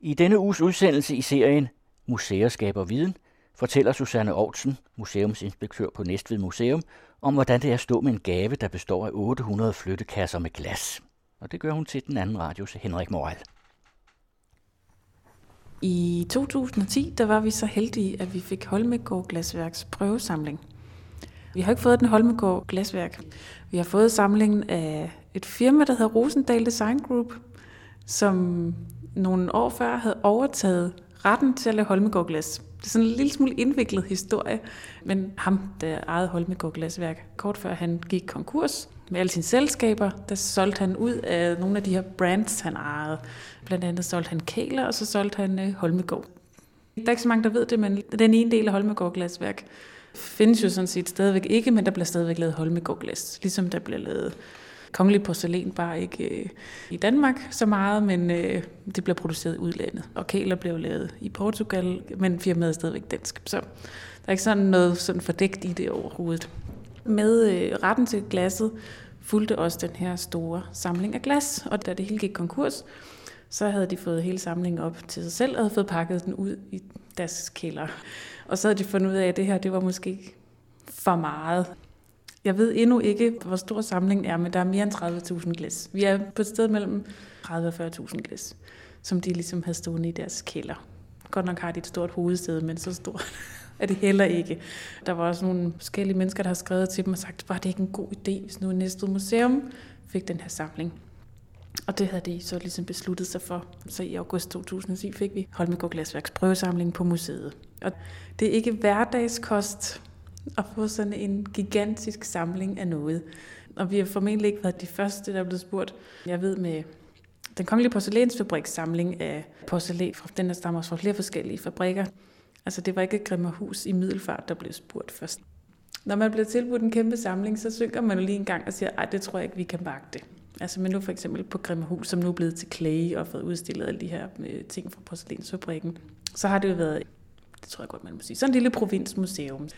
I denne uges udsendelse i serien Museer skaber viden, fortæller Susanne Aarhusen, museumsinspektør på Næstved Museum, om hvordan det er at stå med en gave, der består af 800 flyttekasser med glas. Og det gør hun til den anden radios Henrik Moral. I 2010 der var vi så heldige, at vi fik Holmegård Glasværks prøvesamling. Vi har ikke fået den Holmegård Glasværk. Vi har fået samlingen af et firma, der hedder Rosendal Design Group, som nogle år før havde overtaget retten til at lave Holmegårdglas. Det er sådan en lille smule indviklet historie, men ham, der ejede Holmegård Glasværk, kort før han gik konkurs med alle sine selskaber, der solgte han ud af nogle af de her brands, han ejede. Blandt andet solgte han Kæler, og så solgte han øh, Holmegård. Der er ikke så mange, der ved det, men den ene del af Holmegård Glasværk findes jo sådan set stadigvæk ikke, men der bliver stadigvæk lavet Holmegård Glas, ligesom der bliver lavet kongelig porcelæn, bare ikke øh, i Danmark så meget, men øh, det bliver produceret i udlandet. Og kæler blev lavet i Portugal, men firmaet er stadigvæk dansk. Så der er ikke sådan noget sådan fordækt i det overhovedet. Med øh, retten til glasset fulgte også den her store samling af glas, og da det hele gik konkurs, så havde de fået hele samlingen op til sig selv og havde fået pakket den ud i deres kælder. Og så havde de fundet ud af, at det her det var måske for meget. Jeg ved endnu ikke, hvor stor samlingen er, men der er mere end 30.000 glas. Vi er på et sted mellem 30 og 40.000 glas, som de ligesom havde stående i deres kælder. Godt nok har de et stort hovedsted, men så stort er det heller ikke. Der var også nogle forskellige mennesker, der har skrevet til dem og sagt, var det ikke en god idé, hvis nu Næstved Museum fik den her samling. Og det havde de så ligesom besluttet sig for. Så i august 2010 fik vi Holmegård Glasværks prøvesamling på museet. Og det er ikke hverdagskost at få sådan en gigantisk samling af noget. Og vi har formentlig ikke været de første, der er blevet spurgt. Jeg ved med den kongelige porcelænsfabriks samling af porcelæn, den der stammer fra flere forskellige fabrikker. Altså det var ikke Grimmerhus i Middelfart, der blev spurgt først. Når man bliver tilbudt en kæmpe samling, så synker man jo lige en gang og siger, at det tror jeg ikke, vi kan magte. Altså men nu for eksempel på Grimmerhus, som nu er blevet til klæge og fået udstillet alle de her øh, ting fra porcelænsfabrikken, så har det jo været, det tror jeg godt, man må sige, sådan en lille provinsmuseum.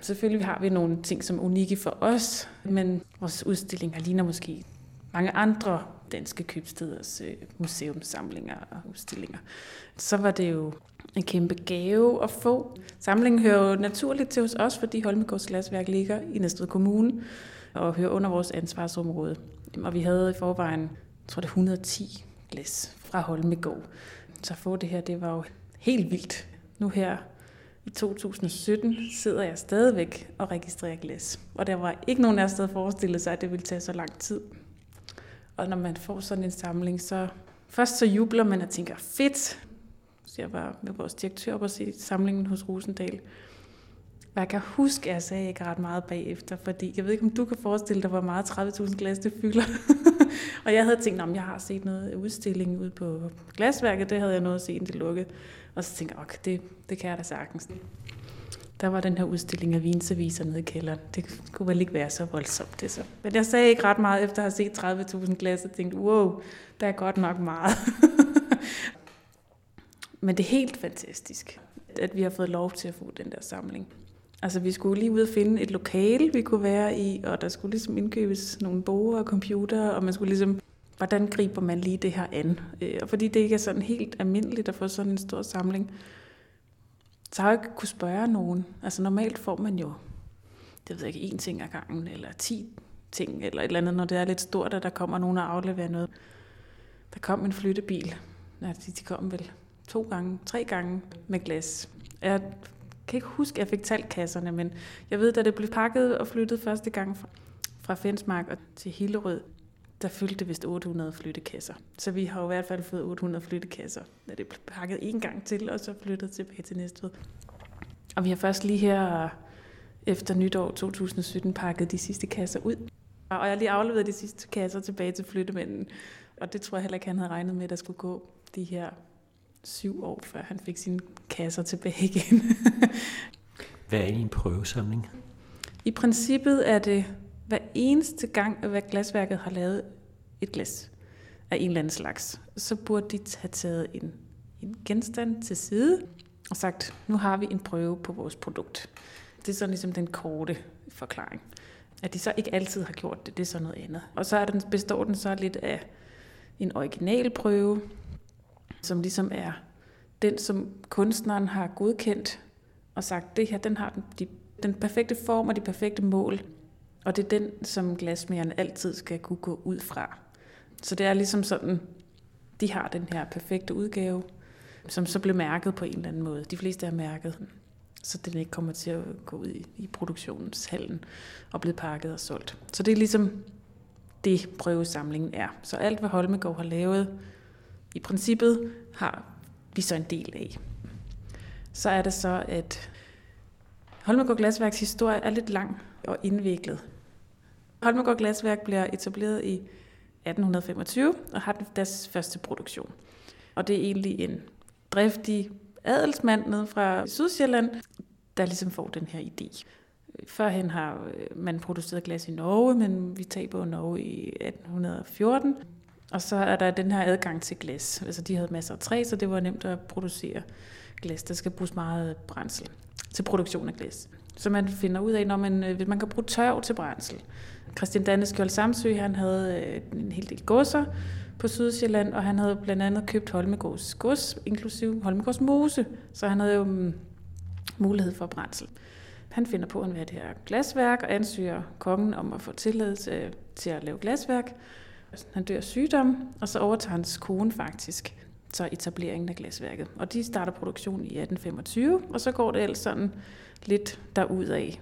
Selvfølgelig har vi nogle ting, som er unikke for os, men vores udstillinger ligner måske mange andre danske købsteders øh, museumsamlinger og udstillinger. Så var det jo en kæmpe gave at få. Samlingen hører jo naturligt til hos os, fordi Holmegårds Glasværk ligger i Næstved Kommune og hører under vores ansvarsområde. Og vi havde i forvejen, jeg tror det 110 glas fra Holmegård. Så at få det her, det var jo helt vildt. Nu her i 2017 sidder jeg stadigvæk og registrerer glas. Og der var ikke nogen af os, der forestillede sig, at det ville tage så lang tid. Og når man får sådan en samling, så først så jubler man og tænker, fedt. Så jeg var med vores direktør op og se samlingen hos Rosendal. Og jeg kan huske, at jeg sagde ikke ret meget bagefter, fordi jeg ved ikke, om du kan forestille dig, hvor meget 30.000 glas det fylder. og jeg havde tænkt, om jeg har set noget udstilling ude på glasværket, det havde jeg noget at se, inden det lukkede. Og så tænkte jeg, okay, det, det kan jeg da sagtens. Der var den her udstilling af vinserviser nede i kælderen. Det kunne vel ikke være så voldsomt, det så. Men jeg sagde ikke ret meget, efter at have set 30.000 glas, og tænkte, wow, der er godt nok meget. Men det er helt fantastisk, at vi har fået lov til at få den der samling. Altså, vi skulle lige ud og finde et lokale, vi kunne være i, og der skulle ligesom indkøbes nogle boger og computer, og man skulle ligesom, hvordan griber man lige det her an? Øh, og fordi det ikke er sådan helt almindeligt at få sådan en stor samling, så har jeg ikke kunnet spørge nogen. Altså, normalt får man jo, det ved jeg ikke, én ting ad gangen, eller ti ting, eller et eller andet, når det er lidt stort, og der kommer nogen og afleverer noget. Der kom en flyttebil. Ja, de kom vel to gange, tre gange med glas. Jeg kan ikke huske, at jeg fik talt kasserne, men jeg ved, da det blev pakket og flyttet første gang fra, fra Fensmark og til Hillerød, der fyldte det vist 800 flyttekasser. Så vi har jo i hvert fald fået 800 flyttekasser, da det blev pakket en gang til, og så flyttet tilbage til Næstved. Og vi har først lige her efter nytår 2017 pakket de sidste kasser ud. Og jeg har lige afleveret de sidste kasser tilbage til flyttemanden. Og det tror jeg heller ikke, han havde regnet med, at der skulle gå de her syv år, før han fik sine kasser tilbage igen. Hvad er egentlig en prøvesamling? I princippet er det hver eneste gang, at glasværket har lavet et glas af en eller anden slags, så burde de have taget en, en genstand til side og sagt, nu har vi en prøve på vores produkt. Det er sådan ligesom den korte forklaring. At de så ikke altid har gjort det, det er så noget andet. Og så er den, består den så lidt af en original prøve, som ligesom er den, som kunstneren har godkendt og sagt, det her, den har den, de, den perfekte form og de perfekte mål. Og det er den, som glasmagerne altid skal kunne gå ud fra. Så det er ligesom sådan, de har den her perfekte udgave, som så bliver mærket på en eller anden måde. De fleste er mærket, så den ikke kommer til at gå ud i, i produktionshallen og blive pakket og solgt. Så det er ligesom det, prøvesamlingen er. Så alt, hvad Holmegård har lavet, i princippet har vi så en del af. Så er det så, at Holmegård Glasværks historie er lidt lang og indviklet. Holmegård Glasværk bliver etableret i 1825 og har deres første produktion. Og det er egentlig en driftig adelsmand nede fra Sydsjælland, der ligesom får den her idé. Førhen har øh, man produceret glas i Norge, men vi taber Norge i 1814. Og så er der den her adgang til glas. Altså de havde masser af træ, så det var nemt at producere glas. Der skal bruges meget brændsel til produktion af glas. Så man finder ud af, når man, øh, man kan bruge tørv til brændsel. Christian Danneskjold Samsø, han havde øh, en hel del godser på Sydsjælland, og han havde blandt andet købt Holmegårds gods, inklusive Holmegårds mose, så han havde jo mm, mulighed for brændsel. Han finder på, at han vil have det her glasværk, og ansøger kongen om at få tilladelse øh, til at lave glasværk. Han dør sygdom, og så overtager hans kone faktisk så etableringen af glasværket. Og de starter produktion i 1825, og så går det alt sådan lidt derudad.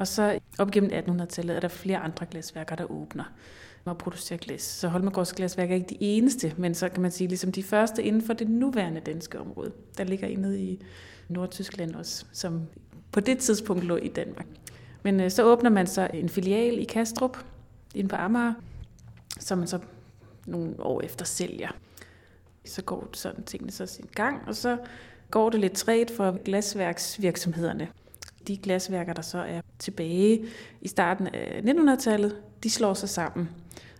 Og så op gennem 1800-tallet er der flere andre glasværker, der åbner og producerer glas. Så Holmegårds glasværk er ikke de eneste, men så kan man sige ligesom de første inden for det nuværende danske område. Der ligger en i Nordtyskland også, som på det tidspunkt lå i Danmark. Men øh, så åbner man så en filial i Kastrup, inde på Amager, som man så nogle år efter sælger. Så går sådan tingene så sin gang, og så går det lidt træt for glasværksvirksomhederne. De glasværker, der så er tilbage i starten af 1900-tallet, de slår sig sammen.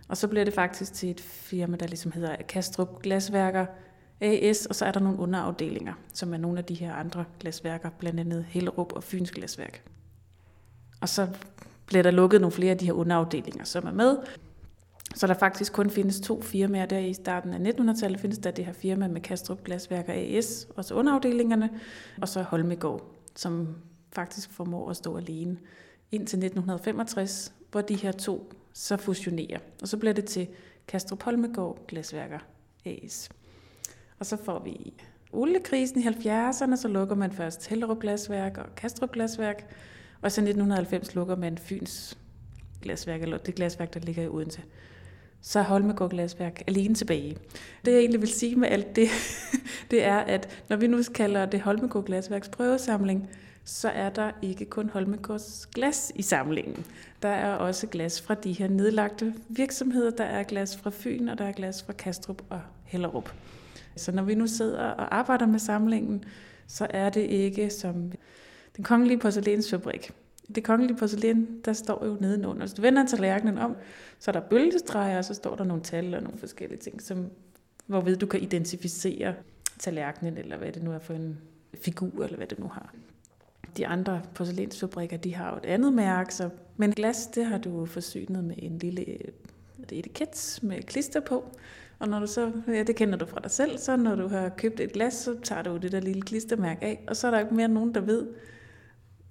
Og så bliver det faktisk til et firma, der ligesom hedder Kastrup Glasværker AS, og så er der nogle underafdelinger, som er nogle af de her andre glasværker, blandt andet Hellerup og Fyns Glasværk. Og så bliver der lukket nogle flere af de her underafdelinger, som er med. Så der faktisk kun findes to firmaer der i starten af 1900-tallet. findes der det her firma med Kastrup Glasværker AS, og så underafdelingerne, og så Holmegård, som faktisk formår at stå alene indtil 1965, hvor de her to så fusionerer. Og så bliver det til Kastrup Holmegård Glasværker AS. Og så får vi oliekrisen i 70'erne, så lukker man først Hellerup Glasværk og Kastrup Glasværk, og så 1990 lukker man Fyns glasværk, eller det glasværk, der ligger i Odense. Så er Holmegård Glasværk alene tilbage. Det jeg egentlig vil sige med alt det, det er, at når vi nu kalder det Holmegård Glasværks prøvesamling, så er der ikke kun Holmegårds glas i samlingen. Der er også glas fra de her nedlagte virksomheder. Der er glas fra Fyn, og der er glas fra Kastrup og Hellerup. Så når vi nu sidder og arbejder med samlingen, så er det ikke som den kongelige porcelænsfabrik. Det kongelige porcelæn, der står jo nedenunder. Hvis du vender tallerkenen om, så er der bølgestreger, og så står der nogle tal og nogle forskellige ting, som, hvorved du kan identificere tallerkenen, eller hvad det nu er for en figur, eller hvad det nu har. De andre porcelænsfabrikker, de har jo et andet mærke, så, men glas, det har du forsynet med en lille øh, etiket med klister på. Og når du så, ja, det kender du fra dig selv, så når du har købt et glas, så tager du det der lille klistermærke af, og så er der ikke mere nogen, der ved,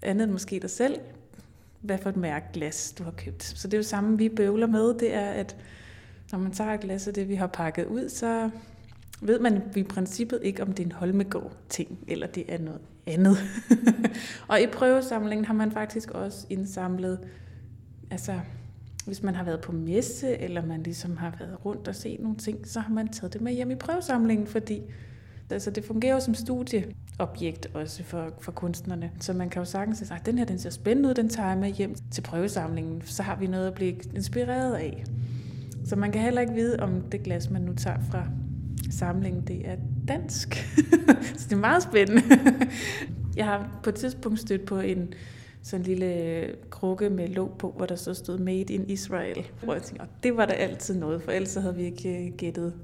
andet end måske dig selv, hvad for et mærke glas du har købt. Så det er jo samme, vi bøvler med, det er, at når man tager et glas af det, vi har pakket ud, så ved man i princippet ikke, om det er en Holmegård ting, eller det er noget andet. og i prøvesamlingen har man faktisk også indsamlet, altså hvis man har været på messe, eller man ligesom har været rundt og set nogle ting, så har man taget det med hjem i prøvesamlingen, fordi altså, det fungerer jo som studieobjekt også for, for kunstnerne. Så man kan jo sagtens sige, at den her den ser spændende ud, den tager jeg med hjem til prøvesamlingen, så har vi noget at blive inspireret af. Så man kan heller ikke vide, om det glas, man nu tager fra samlingen, det er dansk. så det er meget spændende. jeg har på et tidspunkt stødt på en sådan en lille krukke med låg på, hvor der så stod Made in Israel. Hvor jeg tænkte, det var der altid noget, for ellers havde vi ikke øh, gættet,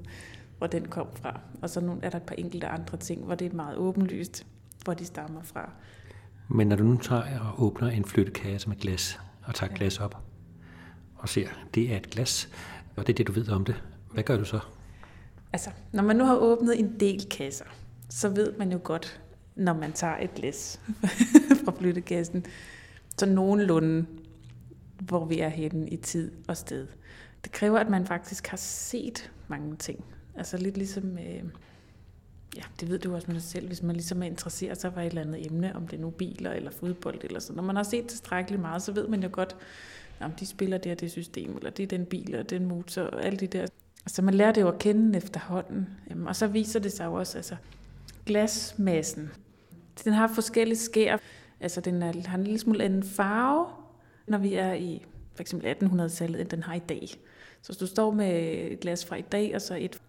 hvor den kom fra. Og så er der et par enkelte andre ting, hvor det er meget åbenlyst, hvor de stammer fra. Men når du nu tager og åbner en flyttekasse med glas, og tager ja. glas op, og ser, det er et glas, og det er det, du ved om det, hvad gør du så? Altså, når man nu har åbnet en del kasser, så ved man jo godt, når man tager et læs fra flyttekassen, så nogenlunde, hvor vi er henne i tid og sted. Det kræver, at man faktisk har set mange ting. Altså lidt ligesom, øh, ja, det ved du også med dig selv, hvis man ligesom er interesseret sig for et eller andet emne, om det er nu biler eller fodbold eller sådan. Når man har set tilstrækkeligt meget, så ved man jo godt, om de spiller det her det system, eller det er den bil, og den motor, og alt det der. Altså man lærer det jo at kende efterhånden. Og så viser det sig jo også, altså glasmassen, den har forskellige skær. Altså den er, har en lille smule anden farve, når vi er i for eksempel 1800-tallet, end den har i dag. Så hvis du står med et glas fra i dag, og så et,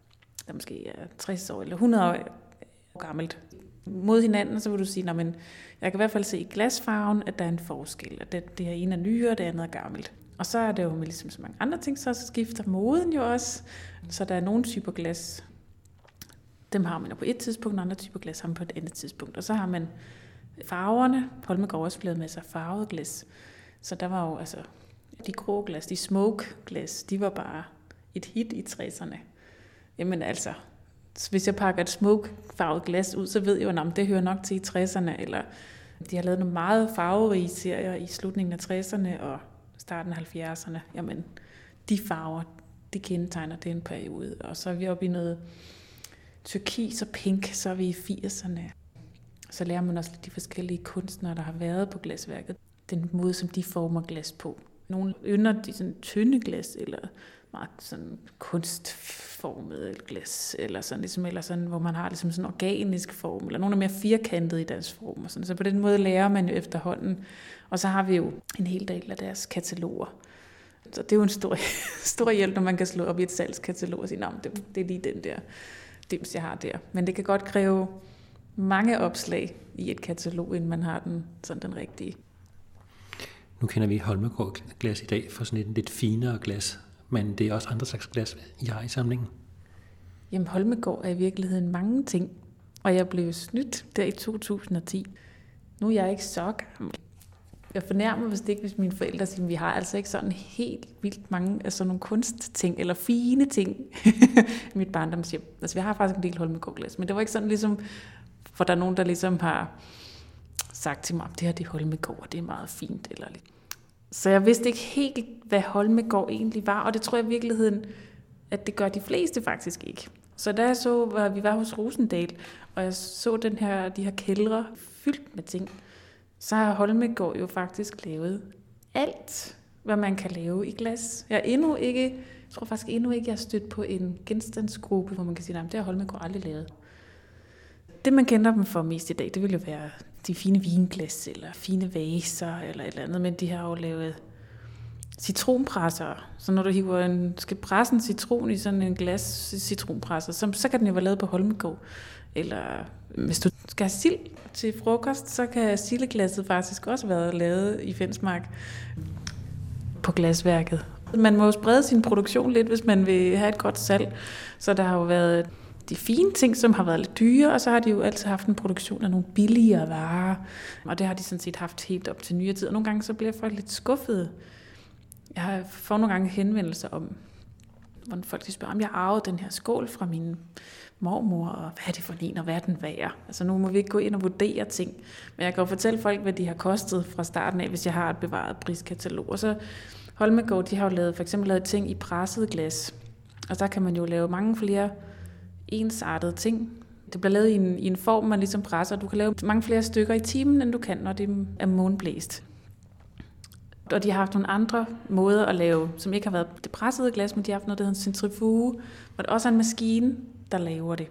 der måske er 60 år eller 100 år gammelt, mod hinanden, så vil du sige, men jeg kan i hvert fald se i glasfarven, at der er en forskel, at det, det her ene er nyere, og det andet er gammelt. Og så er det jo med ligesom så mange andre ting, så skifter moden jo også. Så der er nogle typer glas, dem har man jo på et tidspunkt, og andre typer glas har man på et andet tidspunkt. Og så har man farverne. Holmegård også blevet med sig farvet glas. Så der var jo altså de grå glas, de smoke glas, de var bare et hit i 60'erne. Jamen altså, hvis jeg pakker et smoke farvet glas ud, så ved jeg jo, om det hører nok til i 60'erne, eller de har lavet nogle meget farverige serier i slutningen af 60'erne og starten af 70'erne. Jamen, de farver, det kendetegner den periode. Og så er vi oppe i noget turkis og pink, så er vi i 80'erne. Så lærer man også de forskellige kunstnere, der har været på glasværket. Den måde, som de former glas på. Nogle ynder de sådan tynde glas, eller meget sådan kunstformet glas, eller sådan, ligesom, eller sådan, hvor man har ligesom sådan organisk form, eller nogle er mere firkantede i deres form. Og sådan. Så på den måde lærer man jo efterhånden. Og så har vi jo en hel del af deres kataloger. Så det er jo en stor, stor hjælp, når man kan slå op i et salgskatalog og sige, det, det er lige den der dims, jeg har der. Men det kan godt kræve mange opslag i et katalog, inden man har den sådan den rigtige. Nu kender vi Holmegård glas i dag for sådan et lidt finere glas, men det er også andre slags glas, I har i samlingen. Jamen Holmegård er i virkeligheden mange ting, og jeg blev snydt der i 2010. Nu er jeg ikke så gammel. Jeg fornærmer hvis ikke, hvis mine forældre siger, at vi har altså ikke sådan helt vildt mange af sådan nogle kunstting, eller fine ting i mit barndomshjem. Altså vi har faktisk en del Holmegård glas, men det var ikke sådan ligesom, for der er nogen, der ligesom har sagt til mig, at det her det er Holmegård, og det er meget fint. Eller lidt. Så jeg vidste ikke helt, hvad Holmegård egentlig var, og det tror jeg i virkeligheden, at det gør de fleste faktisk ikke. Så da jeg så, at vi var hos Rosendal, og jeg så den her, de her kældre fyldt med ting, så har Holmegård jo faktisk lavet alt, hvad man kan lave i glas. Jeg endnu ikke, jeg tror faktisk endnu ikke, jeg har stødt på en genstandsgruppe, hvor man kan sige, at det har Holmegård aldrig lavet. Det, man kender dem for mest i dag, det vil jo være de fine vinglas, eller fine vaser, eller et eller andet, men de har jo lavet citronpresser. Så når du hiver en, skal presse en citron i sådan en glas citronpresser, så, så kan den jo være lavet på Holmegård. Eller hvis du skal have sild til frokost, så kan sildeglasset faktisk også være lavet i Fensmark på glasværket. Man må jo sprede sin produktion lidt, hvis man vil have et godt salg. Så der har jo været de fine ting, som har været lidt dyre, og så har de jo altid haft en produktion af nogle billigere varer. Og det har de sådan set haft helt op til nyere tid. Og nogle gange så bliver folk lidt skuffede. Jeg får nogle gange henvendelser om, hvor folk de spørger, om jeg arvede den her skål fra min mormor, og hvad er det for en, og hvad er den værd? Altså nu må vi ikke gå ind og vurdere ting, men jeg kan jo fortælle folk, hvad de har kostet fra starten af, hvis jeg har et bevaret priskatalog. Og så Holmegård, de har jo lavet, for eksempel lavet ting i presset glas, og der kan man jo lave mange flere ensartede ting. Det bliver lavet i en, i en form, man ligesom presser. Du kan lave mange flere stykker i timen, end du kan, når det er måneblæst. Og de har haft nogle andre måder at lave, som ikke har været det pressede glas, men de har haft noget, der hedder en centrifuge, hvor det også er en maskine, der laver det.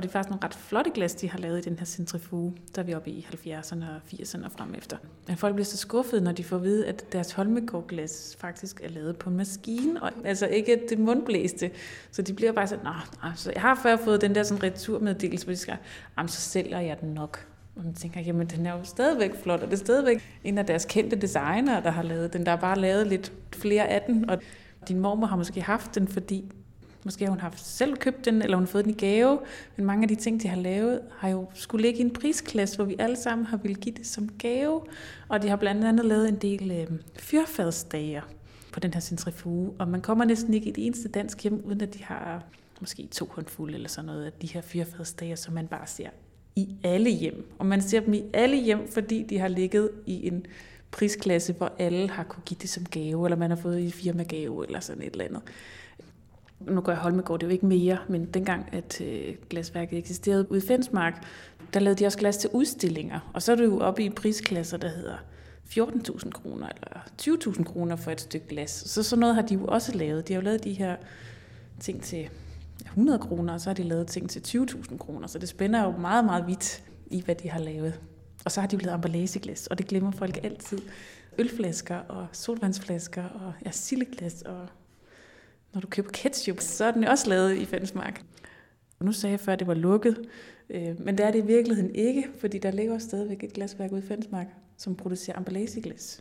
Og det er faktisk nogle ret flotte glas, de har lavet i den her centrifuge, der er vi oppe i 70'erne og 80'erne og frem efter. Men folk bliver så skuffede, når de får at vide, at deres Holmegård-glas faktisk er lavet på en maskine, og altså ikke det mundblæste. Så de bliver bare sådan, nej, altså, jeg har før fået den der sådan returmeddelelse, hvor de skal, så sælger jeg den nok. Og man tænker, jamen den er jo stadigvæk flot, og det er stadigvæk en af deres kendte designere, der har lavet den. Der har bare lavet lidt flere af den, og din mormor har måske haft den, fordi Måske har hun haft selv købt den, eller hun har fået den i gave. Men mange af de ting, de har lavet, har jo skulle ligge i en prisklasse, hvor vi alle sammen har ville give det som gave. Og de har blandt andet lavet en del øh, fyrfadsdager på den her centrifuge. Og man kommer næsten ikke i det eneste dansk hjem, uden at de har måske to håndfulde eller sådan noget af de her fyrfadsdager, som man bare ser i alle hjem. Og man ser dem i alle hjem, fordi de har ligget i en prisklasse, hvor alle har kunne give det som gave, eller man har fået i firmagave, eller sådan et eller andet. Nu går jeg Holmegård, det er jo ikke mere, men dengang, at øh, glasværket eksisterede ude i Fensmark, der lavede de også glas til udstillinger. Og så er det jo oppe i prisklasser, der hedder 14.000 kroner eller 20.000 kroner for et stykke glas. Så sådan noget har de jo også lavet. De har jo lavet de her ting til 100 kroner, og så har de lavet ting til 20.000 kroner. Så det spænder jo meget, meget vidt i, hvad de har lavet. Og så har de jo lavet emballageglas, og det glemmer folk altid. Ølflasker og solvandsflasker og ja, silleglas. Og når du køber ketchup, så er den også lavet i Fensmark. Og Nu sagde jeg før, at det var lukket, øh, men det er det i virkeligheden ikke, fordi der ligger stadigvæk et glasværk ude i Fensmark, som producerer emballageglas.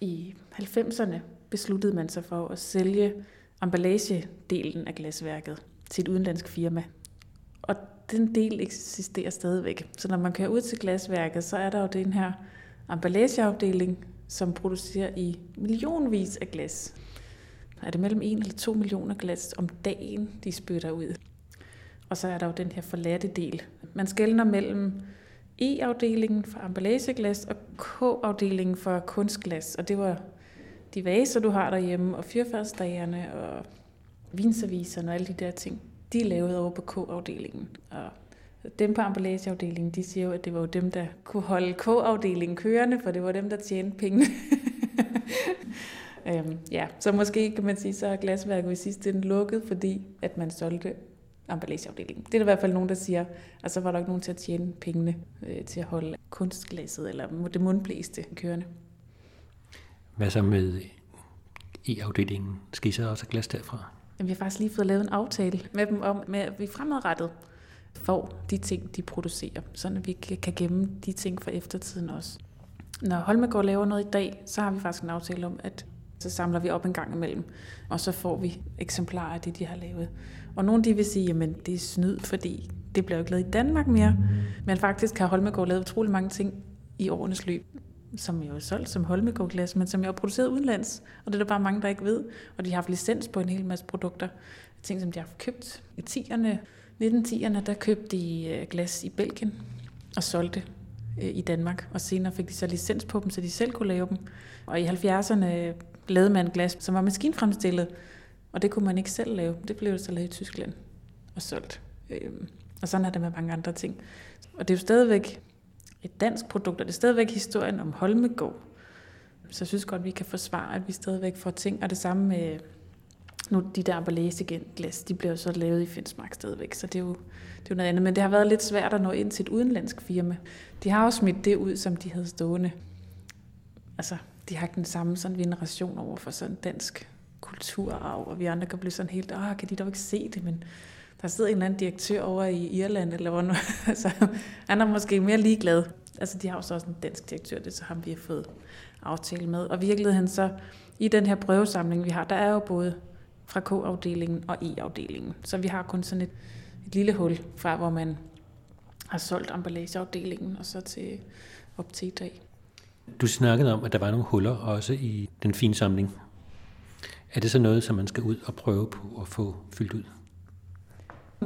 I 90'erne besluttede man sig for at sælge emballagedelen af glasværket til et udenlandsk firma. Og den del eksisterer stadigvæk. Så når man kører ud til glasværket, så er der jo den her emballageafdeling, som producerer i millionvis af glas. Er det mellem 1 eller 2 millioner glas om dagen, de spytter ud. Og så er der jo den her forladte del. Man skældner mellem E-afdelingen for emballageglas og K-afdelingen for kunstglas. Og det var de vaser, du har derhjemme, og fyrfærdsdagerne og vinserviserne og alle de der ting, de er lavet over på K-afdelingen. Og dem på emballageafdelingen, de siger jo, at det var jo dem, der kunne holde K-afdelingen kørende, for det var dem, der tjente penge. øhm, ja, så måske kan man sige, så er glasværket i sidste ende lukket, fordi at man solgte emballageafdelingen. Det er der i hvert fald nogen, der siger, at så var der ikke nogen til at tjene pengene øh, til at holde kunstglasset eller det mundblæste kørende. Hvad så med e-afdelingen? Skal I så også have glas derfra? Jamen, vi har faktisk lige fået lavet en aftale med dem om, med, at vi fremadrettet får de ting, de producerer, så vi kan gemme de ting for eftertiden også. Når Holmegård laver noget i dag, så har vi faktisk en aftale om, at så samler vi op en gang imellem, og så får vi eksemplarer af det, de har lavet. Og nogle de vil sige, at det er snyd, fordi det bliver jo ikke lavet i Danmark mere. Men faktisk har Holmegård lavet utrolig mange ting i årenes løb, som jo er solgt som Holmegård-glas, men som jeg har produceret udenlands. Og det er der bare mange, der ikke ved. Og de har haft licens på en hel masse produkter. Ting, som de har købt. I 10'erne, 1910'erne, der købte de øh, glas i Belgien og solgte øh, i Danmark. Og senere fik de så licens på dem, så de selv kunne lave dem. Og i 70'erne lavede man glas, som var maskinfremstillet, og det kunne man ikke selv lave. Det blev så lavet i Tyskland og solgt. Øhm, og sådan er det med mange andre ting. Og det er jo stadigvæk et dansk produkt, og det er stadigvæk historien om Holmegård. Så jeg synes godt, vi kan forsvare, at vi stadigvæk får ting. Og det samme med nu de der Aberlæs igen glas, de bliver jo så lavet i Finsmark stadigvæk, så det er, jo, det er jo noget andet. Men det har været lidt svært at nå ind til et udenlandsk firma. De har også smidt det ud, som de havde stående. Altså, de har ikke den samme sådan veneration over for sådan dansk kulturarv, og vi andre kan blive sådan helt, ah, kan de dog ikke se det, men der sidder en eller anden direktør over i Irland, eller hvor nu, altså, han er måske mere ligeglad. Altså, de har jo så også en dansk direktør, det så ham vi har fået aftale med. Og virkeligheden så, i den her prøvesamling, vi har, der er jo både fra K-afdelingen og E-afdelingen. Så vi har kun sådan et, et lille hul fra, hvor man har solgt emballageafdelingen, og så til op til i dag. Du snakkede om, at der var nogle huller også i den fine samling. Er det så noget, som man skal ud og prøve på at få fyldt ud?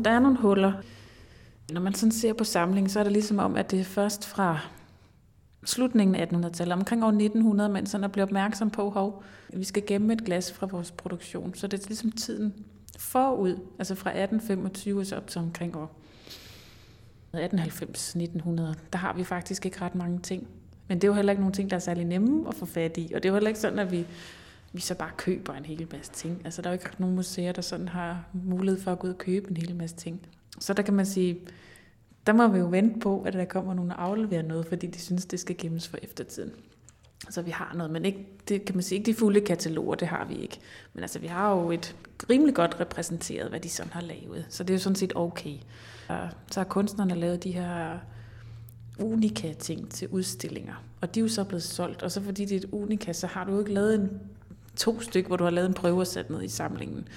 Der er nogle huller. Når man sådan ser på samlingen, så er det ligesom om, at det er først fra slutningen af 1800-tallet, omkring år 1900, man sådan er blevet opmærksom på, hov, at vi skal gemme et glas fra vores produktion. Så det er ligesom tiden forud, altså fra 1825 så op til omkring år 1890-1900, der har vi faktisk ikke ret mange ting. Men det er jo heller ikke nogle ting, der er særlig nemme at få fat i. Og det er jo heller ikke sådan, at vi, vi så bare køber en hel masse ting. Altså der er jo ikke nogen museer, der sådan har mulighed for at gå ud og købe en hel masse ting. Så der kan man sige, der må vi jo vente på, at der kommer nogen og afleverer noget, fordi de synes, det skal gemmes for eftertiden. Så vi har noget, men ikke, det kan man sige, ikke de fulde kataloger, det har vi ikke. Men altså, vi har jo et rimelig godt repræsenteret, hvad de sådan har lavet. Så det er jo sådan set okay. Og så har kunstnerne lavet de her unika ting til udstillinger. Og de er jo så blevet solgt. Og så fordi det er et unika, så har du jo ikke lavet en to stykker, hvor du har lavet en prøve og sat ned i samlingen.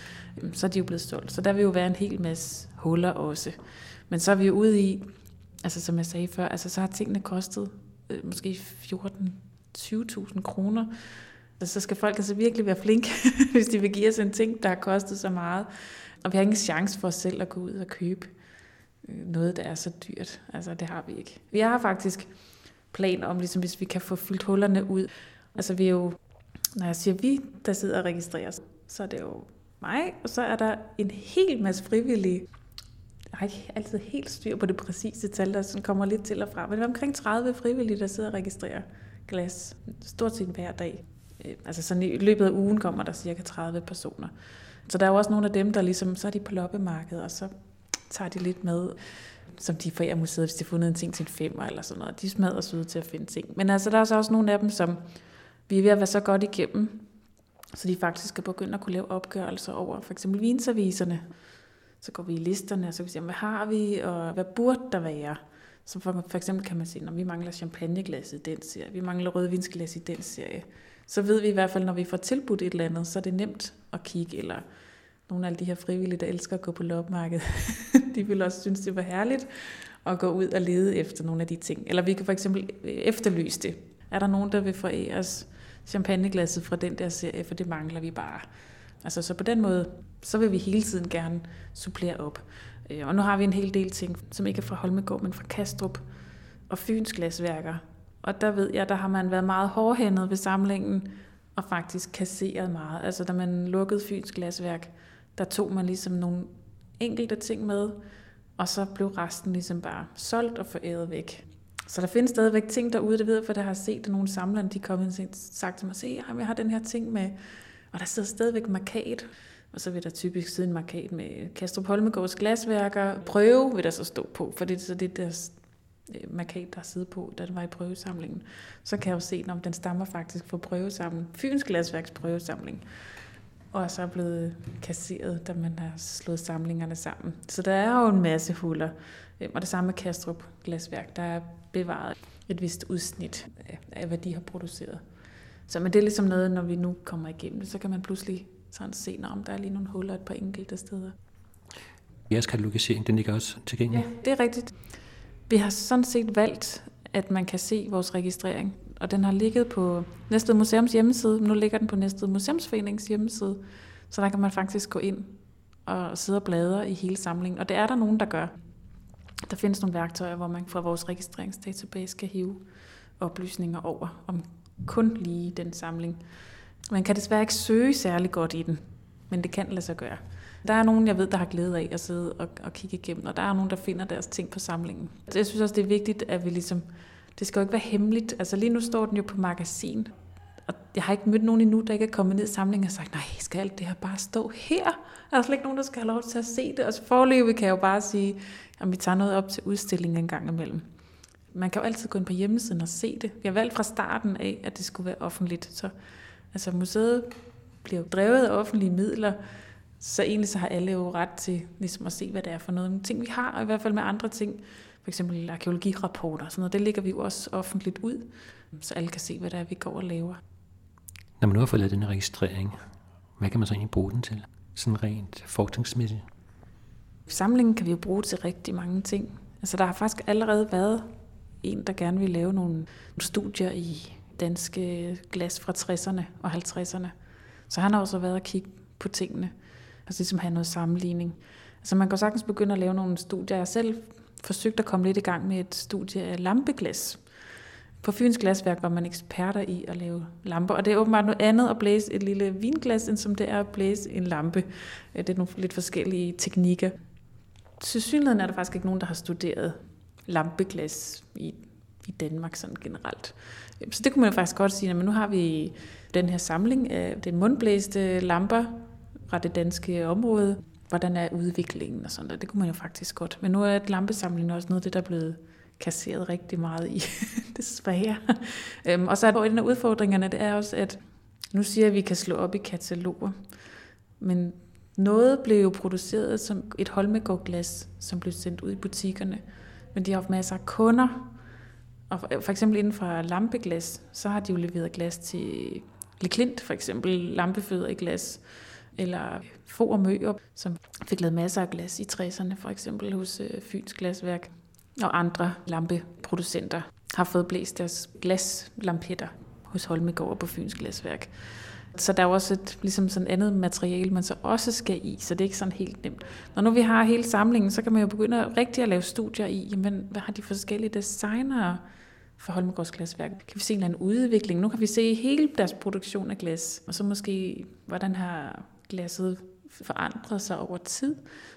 Øhm, så er de jo blevet solgt. Så der vil jo være en hel masse huller også. Men så er vi jo ude i, altså som jeg sagde før, altså så har tingene kostet øh, måske 14-20.000 kroner. Altså, så skal folk altså virkelig være flinke, hvis de vil give os en ting, der har kostet så meget. Og vi har ingen chance for os selv at gå ud og købe Øh, noget, der er så dyrt. Altså, det har vi ikke. Vi har faktisk plan om, ligesom hvis vi kan få fyldt hullerne ud. Altså, vi er jo, når jeg siger vi, der sidder og registrerer, så er det jo mig, og så er der en hel masse frivillige. Jeg har ikke altid helt styr på det præcise tal, der sådan kommer lidt til og fra, men det er omkring 30 frivillige, der sidder og registrerer glas stort set hver dag. Øh, altså sådan i løbet af ugen kommer der cirka 30 personer. Så der er jo også nogle af dem, der ligesom, så er de på loppemarkedet, og så tager de lidt med, som de forærer museet, hvis de har fundet en ting til en femmer eller sådan noget. De smadrer søde til at finde ting. Men altså, der er så også nogle af dem, som vi er ved at være så godt igennem, så de faktisk skal begynde at kunne lave opgørelser over for eksempel vinserviserne. Så går vi i listerne, og så kan vi se, hvad har vi, og hvad burde der være? Så for, for eksempel kan man se, når vi mangler champagneglas i den serie, vi mangler rødvinsglas i den serie, så ved vi i hvert fald, når vi får tilbudt et eller andet, så er det nemt at kigge, eller nogle af de her frivillige, der elsker at gå på lopmarked, de vil også synes, det var herligt at gå ud og lede efter nogle af de ting. Eller vi kan for eksempel øh, efterlyse det. Er der nogen, der vil forære os champagneglasset fra den der serie, for det mangler vi bare. Altså, så på den måde, så vil vi hele tiden gerne supplere op. Øh, og nu har vi en hel del ting, som ikke er fra Holmegård, men fra Kastrup og Fyns glasværker. Og der ved jeg, der har man været meget hårdhændet ved samlingen, og faktisk kasseret meget. Altså da man lukkede Fyns glasværk, der tog man ligesom nogle enkelte ting med, og så blev resten ligesom bare solgt og foræret væk. Så der findes stadigvæk ting derude, det ved jeg, for der har set, at nogle samlere, de kom ind og sagt til mig, se, jeg har den her ting med, og der sidder stadigvæk markat, og så vil der typisk sidde en markat med Kastrup Holmegårds glasværker. Prøve vil der så stå på, for det er så det der øh, markat, der sidder på, da den var i prøvesamlingen. Så kan jeg jo se, om den stammer faktisk fra prøvesamlingen. Fyns Glasværks prøvesamling og så er blevet kasseret, da man har slået samlingerne sammen. Så der er jo en masse huller. Øhm, og det samme med Kastrup Glasværk, der er bevaret et vist udsnit af, hvad de har produceret. Så men det er ligesom noget, når vi nu kommer igennem det, så kan man pludselig sådan se, om der er lige nogle huller et par enkelte steder. Jeres katalogisering, den ligger også tilgængelig? Ja, det er rigtigt. Vi har sådan set valgt, at man kan se vores registrering og den har ligget på Næstved Museums hjemmeside. Nu ligger den på Næstved Museumsforenings hjemmeside, så der kan man faktisk gå ind og sidde og bladre i hele samlingen. Og det er der nogen, der gør. Der findes nogle værktøjer, hvor man fra vores registreringsdatabase kan hive oplysninger over om kun lige den samling. Man kan desværre ikke søge særlig godt i den, men det kan lade sig gøre. Der er nogen, jeg ved, der har glæde af at sidde og, og kigge igennem, og der er nogen, der finder deres ting på samlingen. Så jeg synes også, det er vigtigt, at vi ligesom det skal jo ikke være hemmeligt. Altså lige nu står den jo på magasin, og jeg har ikke mødt nogen endnu, der ikke er kommet ned i samlingen og sagt, nej, skal alt det her bare stå her? Er der slet ikke nogen, der skal have lov til at se det? Altså, og så forløbet kan jeg jo bare sige, at vi tager noget op til udstillingen en gang imellem. Man kan jo altid gå ind på hjemmesiden og se det. Vi har valgt fra starten af, at det skulle være offentligt. Så altså, museet bliver jo drevet af offentlige midler, så egentlig så har alle jo ret til ligesom at se, hvad det er for noget ting, vi har, og i hvert fald med andre ting, for eksempel arkeologirapporter og sådan noget, det ligger vi jo også offentligt ud, så alle kan se, hvad det er, vi går og laver. Når man nu har fået lavet den registrering, hvad kan man så egentlig bruge den til? Sådan rent forskningsmæssigt? Samlingen kan vi jo bruge til rigtig mange ting. Altså der har faktisk allerede været en, der gerne vil lave nogle studier i danske glas fra 60'erne og 50'erne. Så han har også været at kigge på tingene, altså ligesom have noget sammenligning. Altså man kan sagtens begynde at lave nogle studier. Jeg selv forsøgt at komme lidt i gang med et studie af lampeglas. På Fyns Glasværk var man eksperter i at lave lamper, og det er åbenbart noget andet at blæse et lille vinglas, end som det er at blæse en lampe. Øh, det er nogle lidt forskellige teknikker. Til synligheden er der faktisk ikke nogen, der har studeret lampeglas i, i Danmark sådan generelt. Øh, så det kunne man faktisk godt sige, men nu har vi den her samling af den mundblæste lamper fra det danske område, hvordan er udviklingen og sådan der. Det kunne man jo faktisk godt. Men nu er et lampesamling også noget af det, der er blevet kasseret rigtig meget i, desværre. Øhm, og så er en af udfordringerne, det er også, at nu siger jeg, at vi kan slå op i kataloger, men noget blev jo produceret som et Holmegård-glas, som blev sendt ud i butikkerne, men de har haft masser af kunder, og for eksempel inden for lampeglas, så har de jo leveret glas til Le Klint, for eksempel lampefødder i glas, eller få og som fik lavet masser af glas i 60'erne, for eksempel hos øh, Fyns Glasværk, og andre lampeproducenter har fået blæst deres glaslampetter hos Holmegård på Fyns Glasværk. Så der er også et ligesom sådan andet materiale, man så også skal i, så det er ikke sådan helt nemt. Når nu vi har hele samlingen, så kan man jo begynde at rigtig at lave studier i, jamen, hvad har de forskellige designere for Holmegårds Glasværk? Kan vi se en eller anden udvikling? Nu kan vi se hele deres produktion af glas, og så måske, hvordan har glasset forandrer sig over tid,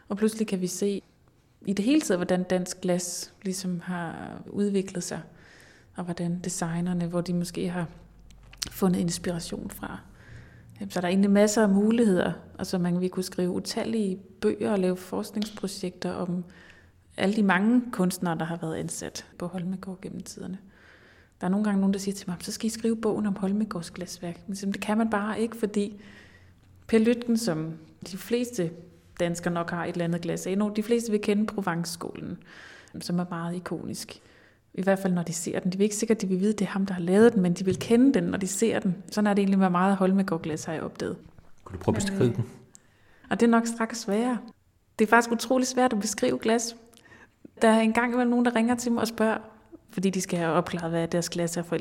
og pludselig kan vi se i det hele taget, hvordan dansk glas ligesom har udviklet sig, og hvordan designerne, hvor de måske har fundet inspiration fra. Så der er egentlig masser af muligheder. Altså man vil kunne skrive utallige bøger og lave forskningsprojekter om alle de mange kunstnere, der har været ansat på Holmegård gennem tiderne. Der er nogle gange nogen, der siger til mig, så skal I skrive bogen om Holmegårds glasværk. Men det kan man bare ikke, fordi Per Lytken, som de fleste danskere nok har et eller andet glas af, de fleste vil kende Provence-skolen, som er meget ikonisk. I hvert fald når de ser den. De vil ikke sikkert, at de vil vide, at det er ham, der har lavet den, men de vil kende den, når de ser den. Sådan er det egentlig med meget Holmegård-glas, har jeg opdaget. Kunne du prøve at beskrive den? Og det er nok straks sværere. Det er faktisk utrolig svært at beskrive glas. Der er engang imellem nogen, der ringer til mig og spørger, fordi de skal have opklaret, hvad deres glas er for.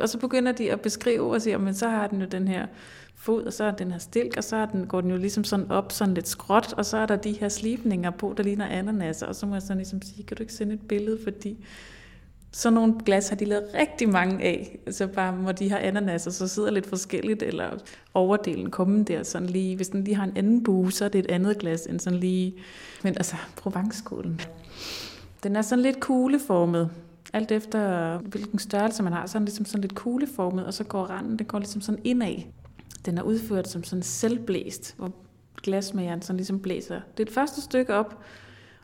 Og så begynder de at beskrive og sige, men så har den jo den her fod, og så er den her stilk, og så er den, går den jo ligesom sådan op, sådan lidt skråt, og så er der de her slibninger på, der ligner ananaser, og så må jeg sådan ligesom sige, kan du ikke sende et billede, fordi sådan nogle glas har de lavet rigtig mange af. Så bare hvor de har ananas, og så sidder lidt forskelligt, eller overdelen kommer der sådan lige. Hvis den lige har en anden bue, så er det et andet glas end sådan lige... Men altså, provence Den er sådan lidt kugleformet. Alt efter hvilken størrelse man har, så er den ligesom sådan lidt kugleformet, og så går randen, det går ligesom sådan indad. Den er udført som sådan selvblæst, hvor glasmageren sådan ligesom blæser. Det er det første stykke op,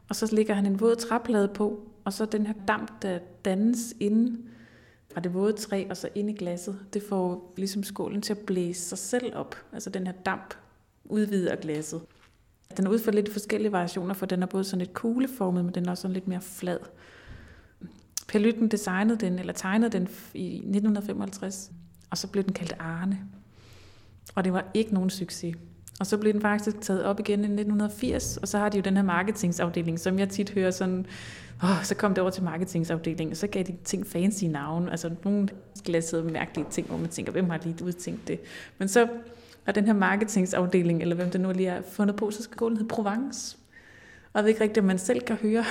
og så ligger han en våd træplade på, og så den her damp, der dannes inden fra det våde træ, og så ind i glasset, det får ligesom skålen til at blæse sig selv op. Altså den her damp udvider glasset. Den er udført lidt forskellige variationer, for den er både sådan lidt kugleformet, men den er også sådan lidt mere flad. Per Lytten designede den, eller tegnede den i 1955, og så blev den kaldt Arne. Og det var ikke nogen succes. Og så blev den faktisk taget op igen i 1980, og så har de jo den her marketingsafdeling, som jeg tit hører sådan, oh, så kom det over til marketingsafdelingen, og så gav de ting fancy navn, altså nogle glassede mærkelige ting, hvor man tænker, hvem har lige udtænkt det? Men så har den her marketingsafdeling, eller hvem det nu lige er fundet på, så skal den hedde Provence. Og jeg ved ikke rigtigt, om man selv kan høre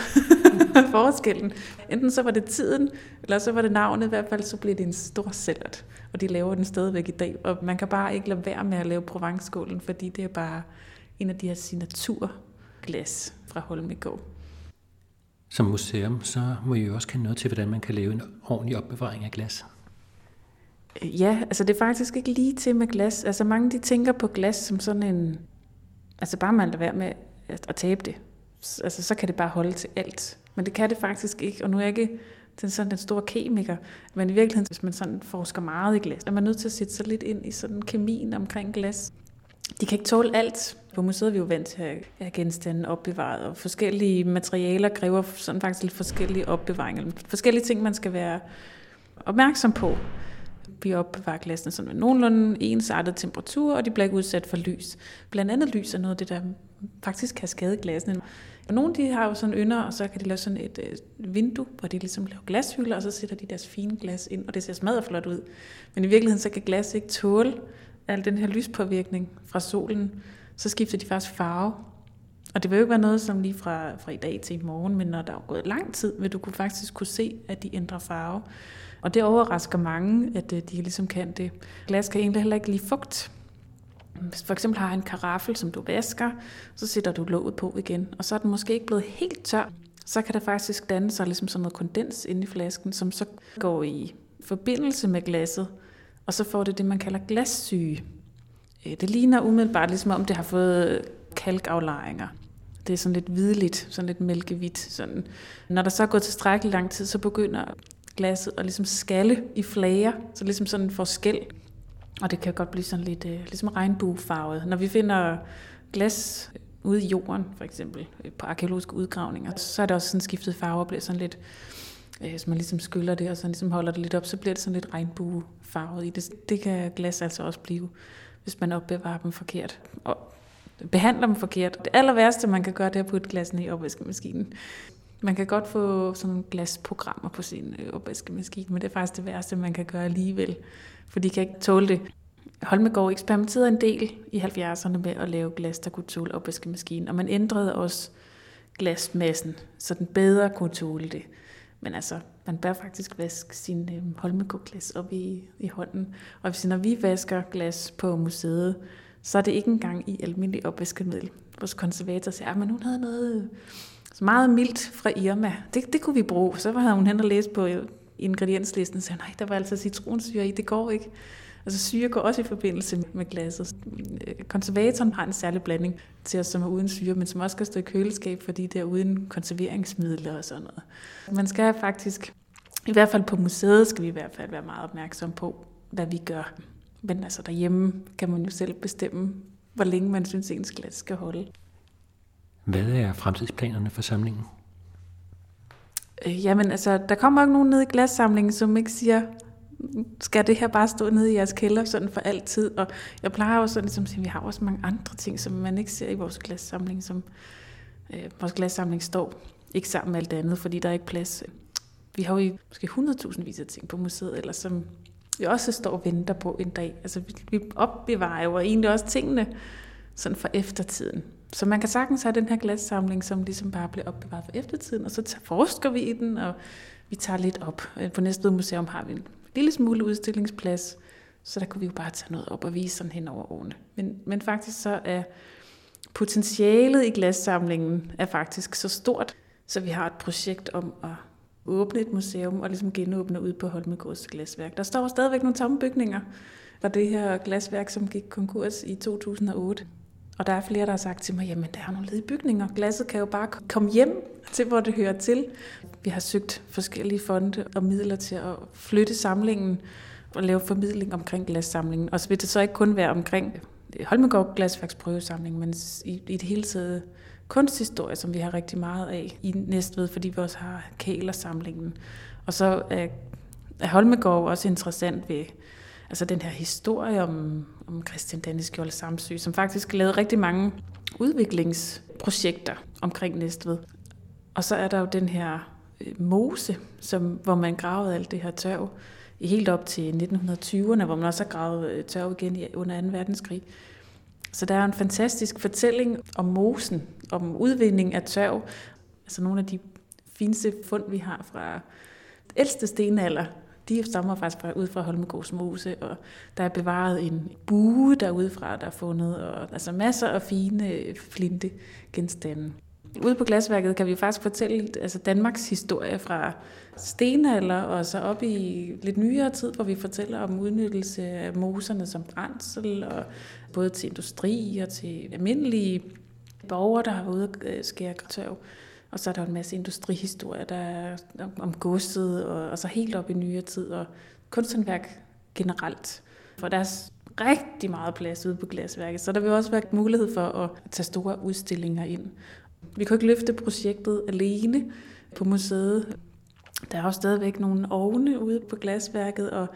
forskellen. Enten så var det tiden, eller så var det navnet. I hvert fald så blev det en stor sælgert. Og de laver den stadigvæk i dag. Og man kan bare ikke lade være med at lave Provence-skålen, fordi det er bare en af de her signaturglas fra Holmegård. Som museum, så må I jo også kende noget til, hvordan man kan lave en ordentlig opbevaring af glas. Ja, altså det er faktisk ikke lige til med glas. Altså mange de tænker på glas som sådan en... Altså bare man lader være med at tabe det altså, så kan det bare holde til alt. Men det kan det faktisk ikke, og nu er jeg ikke den, sådan den store kemiker, men i virkeligheden, hvis man sådan forsker meget i glas, er man nødt til at sætte sig lidt ind i sådan kemien omkring glas. De kan ikke tåle alt. På museet er vi jo vant til at have genstande opbevaret, og forskellige materialer kræver sådan faktisk lidt forskellige opbevaringer. Forskellige ting, man skal være opmærksom på. Vi opbevarer glassene sådan med nogenlunde ensartet temperatur, og de bliver ikke udsat for lys. Blandt andet lys er noget af det, der faktisk kan skade glasene. Og nogle de har jo sådan ynder, og så kan de lave sådan et øh, vindue, hvor de ligesom laver glashylder, og så sætter de deres fine glas ind, og det ser smadret flot ud. Men i virkeligheden så kan glas ikke tåle al den her lyspåvirkning fra solen. Så skifter de faktisk farve. Og det vil jo ikke være noget som lige fra, fra i dag til i morgen, men når der er gået lang tid, vil du kunne faktisk kunne se, at de ændrer farve. Og det overrasker mange, at øh, de ligesom kan det. Glas kan egentlig heller ikke lide fugt. Hvis for eksempel har en karaffel, som du vasker, så sætter du låget på igen, og så er den måske ikke blevet helt tør, så kan der faktisk danne sig ligesom sådan noget kondens inde i flasken, som så går i forbindelse med glasset, og så får det det, man kalder glassyge. Øh, det ligner umiddelbart ligesom om det har fået kalkaflejringer. Det er sådan lidt hvidligt, sådan lidt mælkehvidt. Sådan. Når der så er gået tilstrækkeligt lang tid, så begynder glasset og ligesom skalle i flager, så ligesom sådan en forskel. Og det kan godt blive sådan lidt øh, ligesom regnbuefarvet. Når vi finder glas ude i jorden, for eksempel øh, på arkeologiske udgravninger, så er det også sådan skiftet farve og bliver sådan lidt, øh, hvis man ligesom skyller det og så ligesom holder det lidt op, så bliver det sådan lidt regnbuefarvet i det. Det kan glas altså også blive, hvis man opbevarer dem forkert. Og behandler dem forkert. Det aller værste, man kan gøre, det er at putte glasene i opvaskemaskinen. Man kan godt få sådan glasprogrammer på sin øh, opvaskemaskine, men det er faktisk det værste, man kan gøre alligevel, for de kan ikke tåle det. Holmegård eksperimenterede en del i 70'erne med at lave glas, der kunne tåle opvaskemaskinen, og man ændrede også glasmassen, så den bedre kunne tåle det. Men altså, man bør faktisk vaske sin øh, Holmegård-glas op i, i hånden. Og hvis, når vi vasker glas på museet, så er det ikke engang i almindelig opvaskemiddel. Vores konservator siger, ah, at hun havde noget så meget mildt fra Irma. Det, det kunne vi bruge. Så var hun hen og læse på øh, ingredienslisten og sagde, nej, der var altså citronsyre i, det går ikke. Altså syre går også i forbindelse med glasset. Øh, konservatoren har en særlig blanding til os, som er uden syre, men som også skal stå i køleskab, fordi det er uden konserveringsmidler og sådan noget. Man skal faktisk, i hvert fald på museet, skal vi i hvert fald være meget opmærksom på, hvad vi gør. Men altså derhjemme kan man jo selv bestemme, hvor længe man synes, ens glas skal holde. Hvad er fremtidsplanerne for samlingen? Øh, jamen altså, der kommer ikke nogen ned i glassamlingen, som ikke siger, skal det her bare stå nede i jeres kælder sådan for altid? Og jeg plejer også sådan, som at vi har også mange andre ting, som man ikke ser i vores glassamling, som øh, vores glassamling står ikke sammen med alt det andet, fordi der er ikke plads. Vi har jo måske 100.000 vis af ting på museet, eller som vi også står og venter på en dag. Altså vi, vi opbevarer jo egentlig også tingene sådan for eftertiden. Så man kan sagtens have den her glassamling, som ligesom bare bliver opbevaret for eftertiden, og så forsker vi i den, og vi tager lidt op. Øh, på Næstved Museum har vi en lille smule udstillingsplads, så der kunne vi jo bare tage noget op og vise sådan hen over årene. Men, men faktisk så er potentialet i glassamlingen er faktisk så stort, så vi har et projekt om at åbne et museum og ligesom genåbne ud på Holmegårds glasværk. Der står stadigvæk nogle tomme bygninger fra det her glasværk, som gik konkurs i 2008. Og der er flere, der har sagt til mig, jamen der er nogle ledige bygninger. Glasset kan jo bare komme hjem til, hvor det hører til. Vi har søgt forskellige fonde og midler til at flytte samlingen og lave formidling omkring glassamlingen. Og så vil det så ikke kun være omkring øh, Holmegård Glasværksprøvesamling, men i, i det hele taget kunsthistorie, som vi har rigtig meget af i Næstved, fordi vi også har kælersamlingen. Og så er, er Holmegård også interessant ved altså den her historie om, om Christian Danneskjold Samsø, som faktisk lavede rigtig mange udviklingsprojekter omkring Næstved. Og så er der jo den her øh, mose, som, hvor man gravede alt det her tørv i helt op til 1920'erne, hvor man også har gravet øh, tørv igen under 2. verdenskrig. Så der er en fantastisk fortælling om mosen, om udvinding af tørv. Altså nogle af de fineste fund, vi har fra ældste stenalder, de stammer faktisk fra, ud fra Holmegårds Mose, og der er bevaret en bue derude fra, der er fundet, og altså masser af fine flinte genstande. Ude på glasværket kan vi faktisk fortælle altså Danmarks historie fra stenalder og så op i lidt nyere tid, hvor vi fortæller om udnyttelse af moserne som brændsel, og både til industri og til almindelige borgere, der har været ude at øh, skære tørv. Og så er der en masse industrihistorier, der er om godset, og, og så helt op i nyere tid, og kunsthåndværk generelt. For der er rigtig meget plads ude på glasværket, så der vil også være mulighed for at tage store udstillinger ind. Vi kunne ikke løfte projektet alene på museet. Der er også stadigvæk nogle ovne ude på glasværket, og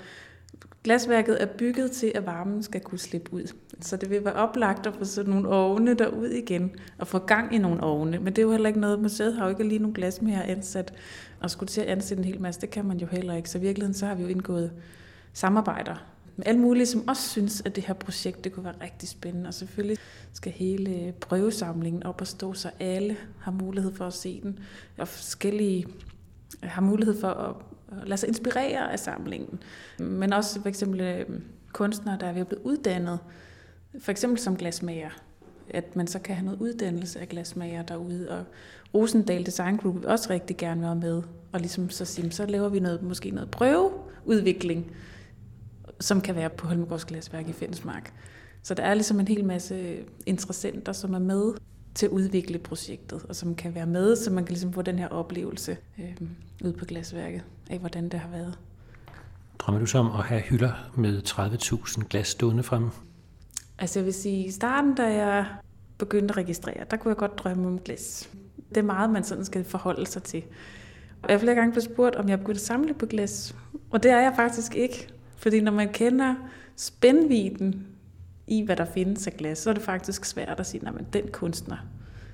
glasværket er bygget til, at varmen skal kunne slippe ud. Så det vil være oplagt at få sådan nogle ovne derud igen, og få gang i nogle ovne. Men det er jo heller ikke noget, museet har jo ikke lige nogle glas mere ansat, og skulle til at ansætte en hel masse, det kan man jo heller ikke. Så i virkeligheden så har vi jo indgået samarbejder med alle mulige, som også synes, at det her projekt det kunne være rigtig spændende. Og selvfølgelig skal hele prøvesamlingen op og stå, så alle har mulighed for at se den. Og forskellige har mulighed for at lade sig inspirere af samlingen. Men også for eksempel øh, kunstnere, der er ved at blive uddannet, for eksempel som glasmager, at man så kan have noget uddannelse af glasmager derude. Og Rosendal Design Group vil også rigtig gerne være med, og ligesom så, sige, så laver vi noget, måske noget prøveudvikling, som kan være på Holmegårds Glasværk i Fensmark. Så der er ligesom en hel masse interessenter, som er med til at udvikle projektet, og som kan være med, så man kan ligesom få den her oplevelse øh, ud på glasværket af, hvordan det har været. Drømmer du så om at have hylder med 30.000 glas stående fremme? Altså jeg vil sige, i starten, da jeg begyndte at registrere, der kunne jeg godt drømme om glas. Det er meget, man sådan skal forholde sig til. Og jeg har flere gange blevet spurgt, om jeg begyndte at samle på glas. Og det er jeg faktisk ikke. Fordi når man kender spændviden i, hvad der findes af glas, så er det faktisk svært at sige, at den kunstner,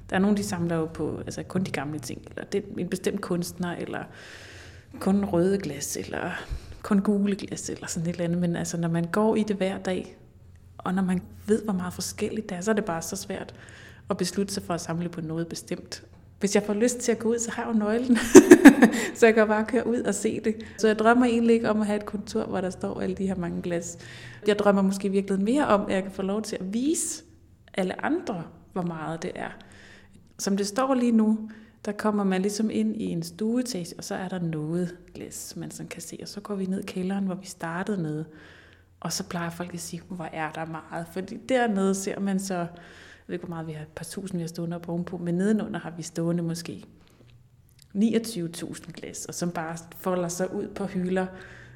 der er nogen, de samler jo på altså kun de gamle ting, eller det er en bestemt kunstner, eller kun røde glas, eller kun gule glas, eller sådan et eller andet. Men altså, når man går i det hver dag, Og når man ved, hvor meget forskelligt det er, så er det bare så svært at beslutte sig for at samle på noget bestemt. Hvis jeg får lyst til at gå ud, så har jeg jo nøglen. så jeg kan bare køre ud og se det. Så jeg drømmer egentlig ikke om at have et kontor, hvor der står alle de her mange glas. Jeg drømmer måske virkelig mere om, at jeg kan få lov til at vise alle andre, hvor meget det er. Som det står lige nu, der kommer man ligesom ind i en stueetage, og så er der noget glas, man sådan kan se. Og så går vi ned i kælderen, hvor vi startede med. Og så plejer folk at sige, hvor er der meget. Fordi dernede ser man så, jeg ved ikke, hvor meget vi har, et par tusind, vi har stående op ovenpå, men nedenunder har vi stående måske 29.000 glas, og som bare folder sig ud på hylder.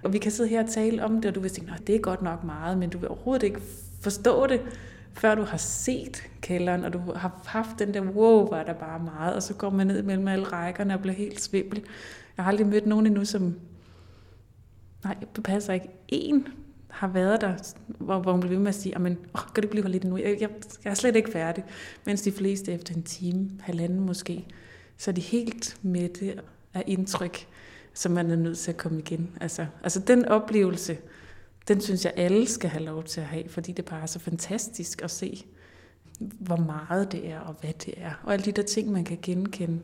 Og vi kan sidde her og tale om det, og du vil tænke, det er godt nok meget, men du vil overhovedet ikke forstå det, før du har set kælderen, og du har haft den der, wow, var der bare meget, og så går man ned mellem alle rækkerne og bliver helt svimmel. Jeg har aldrig mødt nogen endnu, som, nej, det passer ikke, en har været der, hvor, hvor hun blev ved med at sige, men oh, kan du blive lidt nu? Jeg, jeg, jeg er slet ikke færdig. Mens de fleste efter en time, halvanden måske, så er de helt mætte af indtryk, som man er nødt til at komme igen. Altså, altså den oplevelse, den synes jeg alle skal have lov til at have, fordi det bare er så fantastisk at se, hvor meget det er og hvad det er. Og alle de der ting, man kan genkende.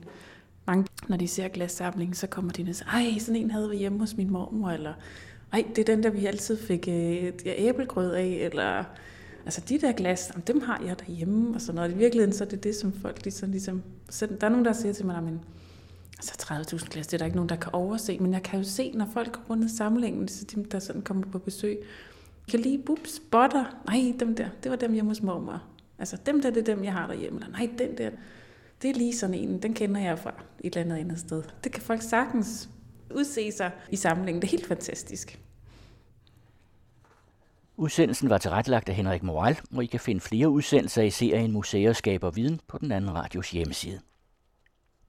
Mange, når de ser glassamlingen, så kommer de ned og siger, ej, sådan en havde vi hjemme hos min mormor, eller ej, det er den der, vi altid fik øh, ja, æblegrød af, eller altså de der glas, jamen, dem har jeg derhjemme, og sådan noget. I virkeligheden, så er det det, som folk ligesom, ligesom så der er nogen, der siger til mig, men altså 30.000 glas, det er der ikke nogen, der kan overse, men jeg kan jo se, når folk går rundt i samlingen, så dem, der sådan kommer på besøg, kan lige, bups, spotter, nej, dem der, det var dem hjemme hos mormor. Altså dem der, det er dem, jeg har derhjemme, eller nej, den der, det er lige sådan en, den kender jeg fra et eller andet andet sted. Det kan folk sagtens udse sig i samlingen. Det er helt fantastisk. Udsendelsen var tilrettelagt af Henrik Moral, og I kan finde flere udsendelser i serien Museer skaber viden på den anden radios hjemmeside.